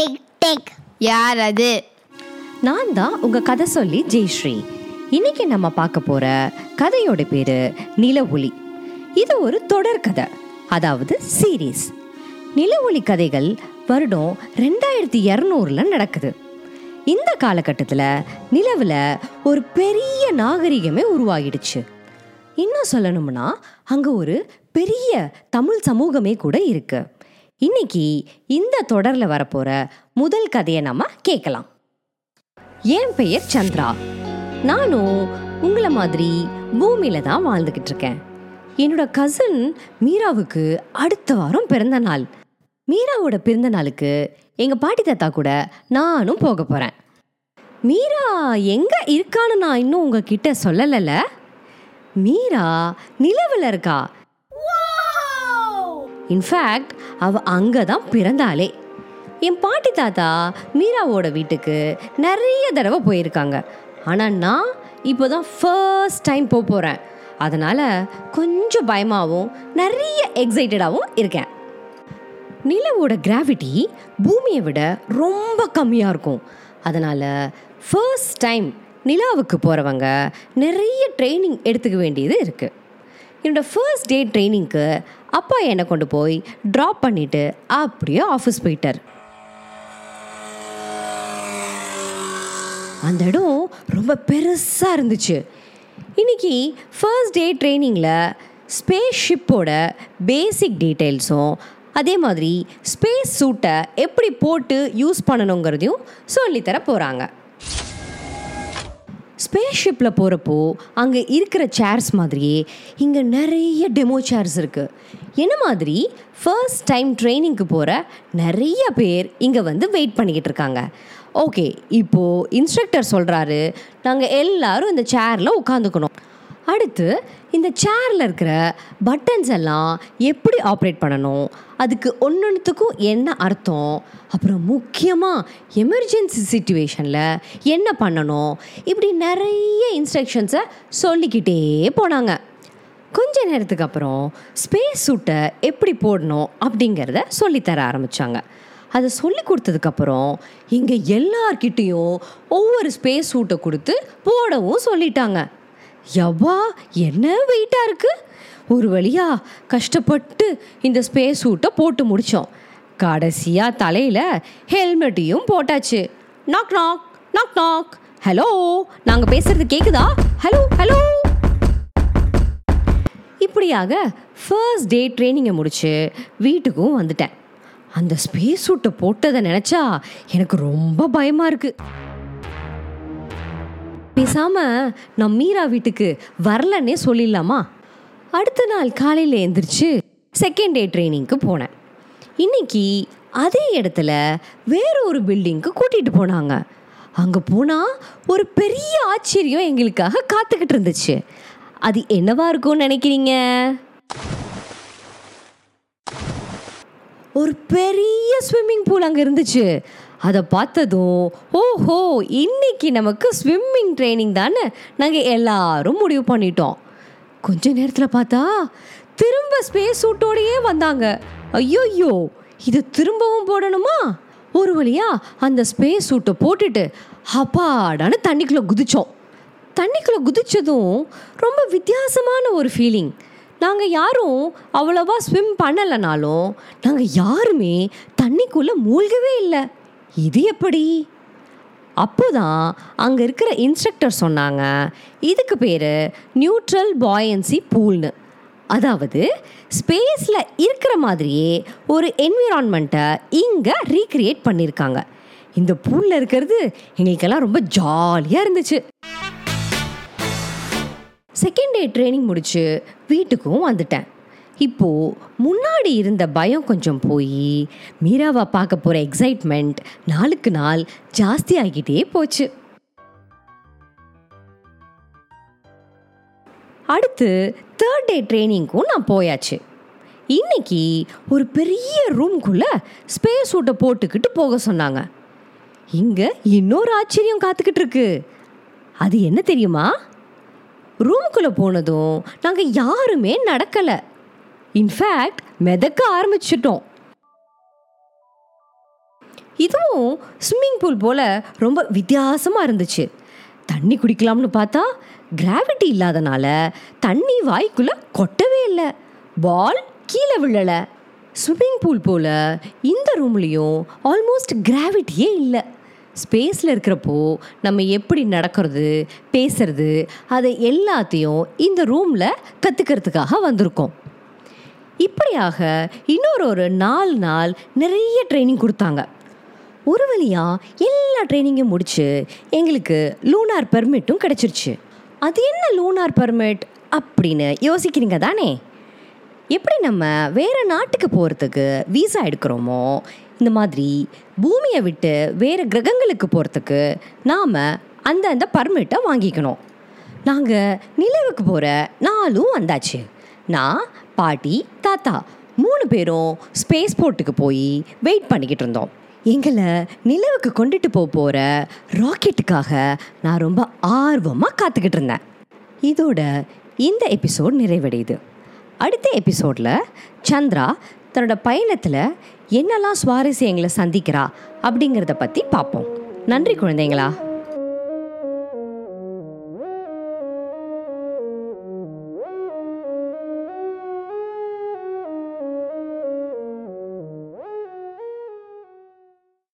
Tick tick யார் அது நான் தான் உங்க கதை சொல்லி ஜெய்ஸ்ரீ. இன்னைக்கு நம்ம பார்க்க போற கதையோட பேரு நில ஒளி இது ஒரு தொடர் கதை அதாவது சீரீஸ் நில ஒளி கதைகள் வருடம் ரெண்டாயிரத்தி இரநூறுல நடக்குது. இந்த காலகட்டத்தில் நிலவில் ஒரு பெரிய நாகரிகமே உருவாகிடுச்சு. இன்னும் சொல்லணும்னா அங்கே ஒரு பெரிய தமிழ் சமூகமே கூட இருக்குது இன்னைக்கு இந்த தொடரில் வரப்போற முதல் கதையை நம்ம கேட்கலாம். என் பெயர் சந்திரா. நானும் உங்களை மாதிரி பூமியில தான் வாழ்ந்துக்கிட்டு இருக்கேன். என்னோட கசின் மீராவுக்கு அடுத்த வாரம் பிறந்த நாள். மீராவோட பிறந்த நாளுக்கு எங்க பாட்டி தாத்தா கூட நானும் போக போறேன். மீரா எங்க இருக்கான்னு நான் இன்னும் உங்ககிட்ட சொல்லலைல மீரா நிலவில் இருக்கா? இன்ஃபேக்ட் அவ அங்கே தான் பிறந்தாளே. என் பாட்டி தாத்தா மீராவோட வீட்டுக்கு நிறைய தடவை போயிருக்காங்க. ஆனால் நான் இப்போ தான் ஃபர்ஸ்ட் டைம் போக போகிறேன் அதனால் கொஞ்சம் பயமாகவும் நிறைய எக்ஸைட்டடாகவும் இருக்கேன். நிலவோட கிராவிட்டி பூமியை விட ரொம்ப கம்மியாக இருக்கும். அதனால் ஃபர்ஸ்ட் டைம் நிலாவுக்கு போகிறவங்க நிறைய ட்ரைனிங் எடுத்துக்க வேண்டியது இருக்குது என்னோடய ஃபர்ஸ்ட் டே ட்ரைனிங்க்கு அப்பா என்னை கொண்டு போய் ட்ராப் பண்ணிவிட்டு அப்படியே ஆஃபீஸ் போயிட்டார். அந்த இடம் ரொம்ப பெருசாக இருந்துச்சு. இன்னைக்கு ஃபர்ஸ்ட் டே ட்ரைனிங்கில் ஸ்பேஸ் ஷிப்போட பேசிக் டீட்டெயில்ஸும் அதே மாதிரி ஸ்பேஸ் சூட்டை எப்படி போட்டு யூஸ் பண்ணணுங்கிறதையும் சொல்லித்தர போகிறாங்க ஸ்பேஸ் ஷிப்பில் போகிறப்போ அங்கே இருக்கிற சேர்ஸ் மாதிரியே இங்கே நிறைய டெமோ சேர்ஸ் இருக்குது என்ன மாதிரி? ஃபர்ஸ்ட் டைம் ட்ரைனிங்க்கு போகிற நிறைய பேர் இங்கே வந்து வெயிட் பண்ணிக்கிட்டு இருக்காங்க. ஓகே இப்போது இன்ஸ்ட்ரக்டர் சொல்கிறாரு நாங்கள் எல்லாரும் இந்த சேரில் உட்காந்துக்கணும். அடுத்து இந்த சேரில் இருக்கிற பட்டன்ஸ் எல்லாம் எப்படி ஆப்ரேட் பண்ணணும்? அதுக்கு ஒன்றொன்றுத்துக்கும் என்ன அர்த்தம்? அப்புறம் முக்கியமாக எமர்ஜென்சி சுச்சுவேஷனில் என்ன பண்ணணும்? இப்படி நிறைய இன்ஸ்ட்ரக்ஷன்ஸை சொல்லிக்கிட்டே போனாங்க. கொஞ்ச நேரத்துக்கு அப்புறம் ஸ்பேஸ் சூட்டை எப்படி போடணும் அப்படிங்கிறத சொல்லித்தர ஆரம்பித்தாங்க அதை சொல்லி கொடுத்ததுக்கப்புறம் இங்கே எல்லார்கிட்டேயும் ஒவ்வொரு ஸ்பேஸ் சூட்டை கொடுத்து போடவும் சொல்லிட்டாங்க. யவ்வா என்ன வெயிட்டாக இருக்குது ஒரு வழியா கஷ்டப்பட்டு இந்த ஸ்பேஸ் சூட்டை போட்டு முடித்தோம் கடைசியாக தலையில் ஹெல்மெட்டையும் போட்டாச்சு. Knock knock knock knock hello நாங்கள் பேசுறது கேட்குதா ஹலோ ஹலோ இப்படியாக ஃபர்ஸ்ட் டே ட்ரைனிங்கை முடிச்சு வீட்டுக்கும் வந்துட்டேன். அந்த ஸ்பேஸ் சூட்டை போட்டதை நினச்சா எனக்கு ரொம்ப பயமாக இருக்குது பேசாம நான் மீரா வீட்டுக்கு வரலன்னே சொல்லிடலாமா? அடுத்த நாள் காலையில் எந்திரிச்சு செகண்ட் டே ட்ரைனிங்க்கு போனேன். இன்னைக்கு அதே இடத்துல வேற ஒரு பில்டிங்க்கு கூட்டிகிட்டு போனாங்க. அங்கே போனால் ஒரு பெரிய ஆச்சரியம் எங்களுக்காக காத்துக்கிட்டு இருந்துச்சு. அது என்னவா இருக்கும்னு நினைக்கிறீங்க? ஒரு பெரிய ஸ்விம்மிங் பூல் அங்கே இருந்துச்சு. அதை பார்த்ததும் ஓஹோ இன்னைக்கு நமக்கு ஸ்விம்மிங் ட்ரைனிங் தானே நாங்கள் எல்லாரும் முடிவு பண்ணிட்டோம். கொஞ்ச நேரத்தில் பார்த்தா திரும்ப ஸ்பேஸ் சூட்டோடையே வந்தாங்க. ஐயோயோ இது திரும்பவும் போடணுமா? ஒரு வழியா அந்த ஸ்பேஸ் சூட்டை போட்டுட்டு அப்பாடான்னு தண்ணிக்குள்ளே குதித்தோம் தண்ணிக்குள்ளே குதித்ததும் ரொம்ப வித்தியாசமான ஒரு ஃபீலிங் நாங்கள் யாரும் அவ்வளோவா ஸ்விம் பண்ணலைனாலும் நாங்கள் யாருமே தண்ணிக்குள்ளே மூழ்கவே இல்லை. இது எப்படி? அப்போதான் அங்கே இருக்கிற இன்ஸ்ட்ரக்டர் சொன்னாங்க இதுக்கு பேர் நியூட்ரல் பாயன்சி பூல்னு அதாவது ஸ்பேஸில் இருக்கிற மாதிரியே ஒரு என்விரான்மெண்ட்டை இங்கே ரீக்ரியேட் பண்ணியிருக்காங்க இந்த பூலில் இருக்கிறது எங்களுக்கெல்லாம் ரொம்ப ஜாலியாக இருந்துச்சு. செகண்ட் டே ட்ரைனிங் முடித்து வீட்டுக்கும் வந்துட்டேன். இப்போது முன்னாடி இருந்த பயம் கொஞ்சம் போய் மீராவை பார்க்க போகிற எக்ஸைட்மெண்ட் நாளுக்கு நாள் ஜாஸ்தி ஆகிட்டே போச்சு. அடுத்து தேர்ட் டே ட்ரைனிங்க்கும் நான் போயாச்சு. இன்னைக்கு ஒரு பெரிய ரூம்குள்ளே ஸ்பேஸ் சூட்டை போட்டுக்கிட்டு போக சொன்னாங்க. இங்கே இன்னொரு ஆச்சரியம் காத்துக்கிட்டு இருக்கு. அது என்ன தெரியுமா? ரூமுக்குள்ளே போனதும் நாங்கள் யாருமே நடக்கலை. இன்ஃபேக்ட் மிதக்க ஆரம்பிச்சிட்டோம். இதுவும் ஸ்விம்மிங் பூல் போல் ரொம்ப வித்தியாசமாக இருந்துச்சு. தண்ணி குடிக்கலாம்னு பார்த்தா கிராவிட்டி இல்லாதனால தண்ணி வாய்க்குள்ளே கொட்டவே இல்லை. பால் கீழே விழலை. ஸ்விம்மிங் பூல் போல் இந்த ரூம்லேயும் ஆல்மோஸ்ட் கிராவிட்டியே இல்லை. ஸ்பேஸில் இருக்கிறப்போ நம்ம எப்படி நடக்கிறது பேசுறது அதை எல்லாத்தையும் இந்த ரூமில் கற்றுக்கிறதுக்காக வந்திருக்கோம். இப்படியாக இன்னொரு ஒரு நாலு நாள் நிறைய ட்ரைனிங் கொடுத்தாங்க. ஒரு வழியாக எல்லா ட்ரைனிங்கும் முடித்து எங்களுக்கு லூனார் பெர்மிட்டும் கிடச்சிருச்சு. அது என்ன லூனார் பெர்மிட் அப்படின்னு யோசிக்கிறீங்க தானே? எப்படி நம்ம வேறு நாட்டுக்கு போகிறதுக்கு வீசா எடுக்கிறோமோ இந்த மாதிரி பூமியை விட்டு வேறு கிரகங்களுக்கு போகிறதுக்கு நாம் அந்த அந்த பர்மிட்டை வாங்கிக்கணும். நாங்கள் நிலவுக்கு போகிற நாளும் வந்தாச்சு. நான் பாட்டி தாத்தா மூணு பேரும் ஸ்பேஸ் போர்ட்டுக்கு போய் வெயிட் பண்ணிக்கிட்டு இருந்தோம். எங்களை நிலவுக்கு கொண்டுட்டு போக போகிற ராக்கெட்டுக்காக நான் ரொம்ப ஆர்வமாக காத்துக்கிட்டு இருந்தேன். இதோட இந்த எபிசோட் நிறைவடையுது. அடுத்த எபிசோடில் சந்திரா தன்னோட பயணத்தில் என்னெல்லாம் சுவாரஸ்யங்களை சந்திக்கிறா அப்படிங்கிறத பற்றி பார்ப்போம். நன்றி குழந்தைங்களா?